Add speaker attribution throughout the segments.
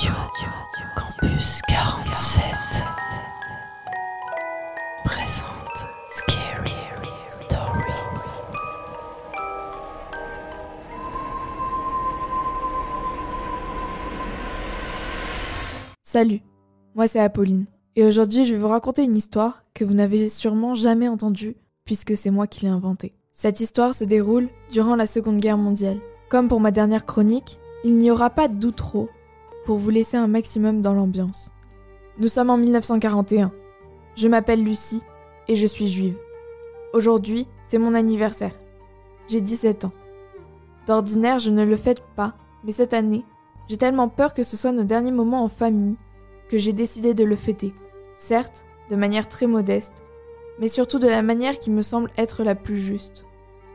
Speaker 1: Campus 47 présente Scary Story.
Speaker 2: Salut, moi c'est Apolline, et aujourd'hui je vais vous raconter une histoire que vous n'avez sûrement jamais entendue, puisque c'est moi qui l'ai inventée. Cette histoire se déroule durant la Seconde Guerre mondiale. Comme pour ma dernière chronique, il n'y aura pas d'outro pour vous laisser un maximum dans l'ambiance. Nous sommes en 1941. Je m'appelle Lucie et je suis juive. Aujourd'hui, c'est mon anniversaire. J'ai 17 ans. D'ordinaire, je ne le fête pas, mais cette année, j'ai tellement peur que ce soit nos derniers moments en famille que j'ai décidé de le fêter. Certes, de manière très modeste, mais surtout de la manière qui me semble être la plus juste.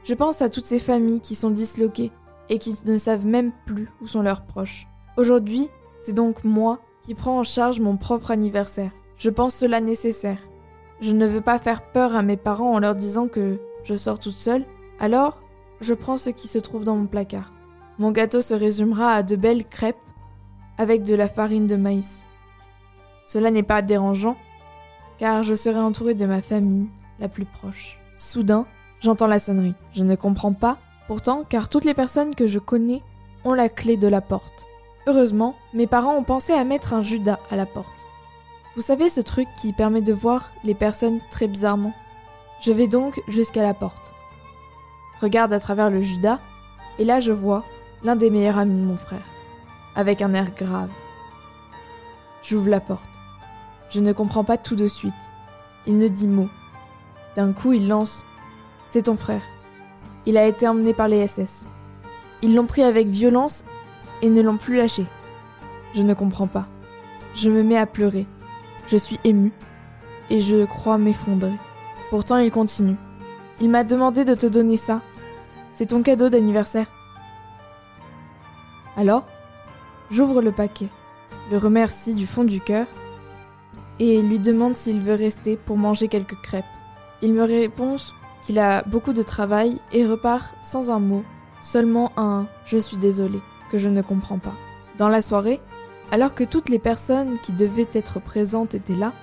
Speaker 2: Je pense à toutes ces familles qui sont disloquées et qui ne savent même plus où sont leurs proches. Aujourd'hui, c'est donc moi qui prends en charge mon propre anniversaire. Je pense cela nécessaire. Je ne veux pas faire peur à mes parents en leur disant que je sors toute seule, alors je prends ce qui se trouve dans mon placard. Mon gâteau se résumera à de belles crêpes avec de la farine de maïs. Cela n'est pas dérangeant, car je serai entourée de ma famille la plus proche. Soudain, j'entends la sonnerie. Je ne comprends pas, pourtant, car toutes les personnes que je connais ont la clé de la porte. Heureusement, mes parents ont pensé à mettre un Judas à la porte. Vous savez ce truc qui permet de voir les personnes très bizarrement? Je vais donc jusqu'à la porte. Regarde à travers le Judas, et là je vois l'un des meilleurs amis de mon frère, avec un air grave. J'ouvre la porte. Je ne comprends pas tout de suite. Il ne dit mot. D'un coup, il lance C'est ton frère. Il a été emmené par les SS. Ils l'ont pris avec violence et ne l'ont plus lâché. Je ne comprends pas. Je me mets à pleurer. Je suis émue et je crois m'effondrer. Pourtant, il continue. Il m'a demandé de te donner ça. C'est ton cadeau d'anniversaire. Alors, j'ouvre le paquet, le remercie du fond du cœur et lui demande s'il veut rester pour manger quelques crêpes. Il me répond qu'il a beaucoup de travail et repart sans un mot, seulement un je suis désolé que je ne comprends pas. Dans la soirée, alors que toutes les personnes qui devaient être présentes étaient là,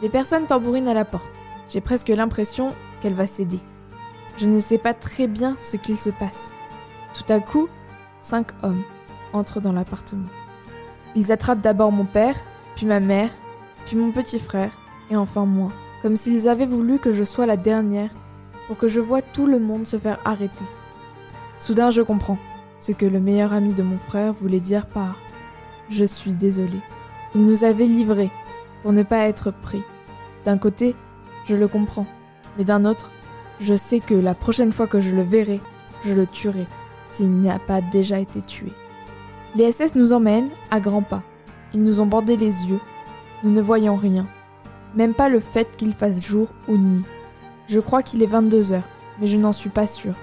Speaker 2: les personnes tambourinent à la porte. J'ai presque l'impression qu'elle va céder. Je ne sais pas très bien ce qu'il se passe. Tout à coup, cinq hommes entrent dans l'appartement. Ils attrapent d'abord mon père, puis ma mère, puis mon petit frère, et enfin moi, comme s'ils avaient voulu que je sois la dernière, pour que je voie tout le monde se faire arrêter. Soudain je comprends ce que le meilleur ami de mon frère voulait dire par Je suis désolé. Il nous avait livrés pour ne pas être pris. D'un côté, je le comprends, mais d'un autre, je sais que la prochaine fois que je le verrai, je le tuerai, s'il n'a pas déjà été tué. Les SS nous emmènent à grands pas. Ils nous ont bandé les yeux. Nous ne voyons rien. Même pas le fait qu'il fasse jour ou nuit. Je crois qu'il est 22 heures, mais je n'en suis pas sûre.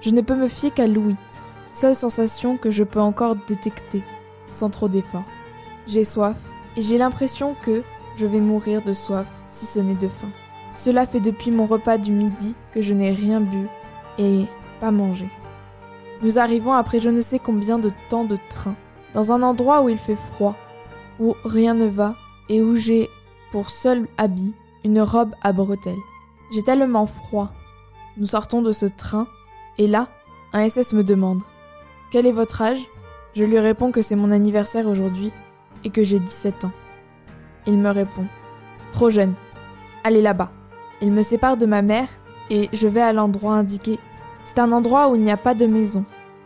Speaker 2: Je ne peux me fier qu'à Louis, seule sensation que je peux encore détecter, sans trop d'efforts. J'ai soif, et j'ai l'impression que je vais mourir de soif, si ce n'est de faim. Cela fait depuis mon repas du midi que je n'ai rien bu et pas mangé. Nous arrivons après je ne sais combien de temps de train, dans un endroit où il fait froid, où rien ne va et où j'ai pour seul habit une robe à bretelles. J'ai tellement froid. Nous sortons de ce train et là, un SS me demande Quel est votre âge? Je lui réponds que c'est mon anniversaire aujourd'hui et que j'ai 17 ans. Il me répond Trop jeune. Allez là-bas. Il me sépare de ma mère et je vais à l'endroit indiqué. C'est un endroit où il n'y a pas de maison.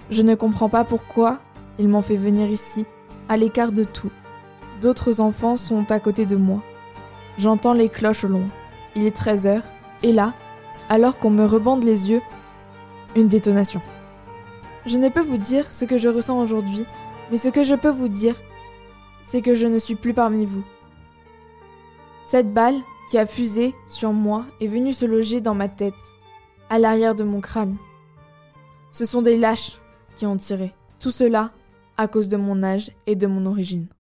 Speaker 2: Je ne comprends pas pourquoi ils m'ont fait venir ici, à l'écart de tout. D'autres enfants sont à côté de moi. J'entends les cloches au loin. Il est 13 heures, et là, alors qu'on me rebande les yeux, une détonation. Je ne peux vous dire ce que je ressens aujourd'hui, mais ce que je peux vous dire, c'est que je ne suis plus parmi vous. Cette balle qui a fusé sur moi est venue se loger dans ma tête, à l'arrière de mon crâne. Ce sont des lâches qui ont tiré. Tout cela à cause de mon âge et de mon origine.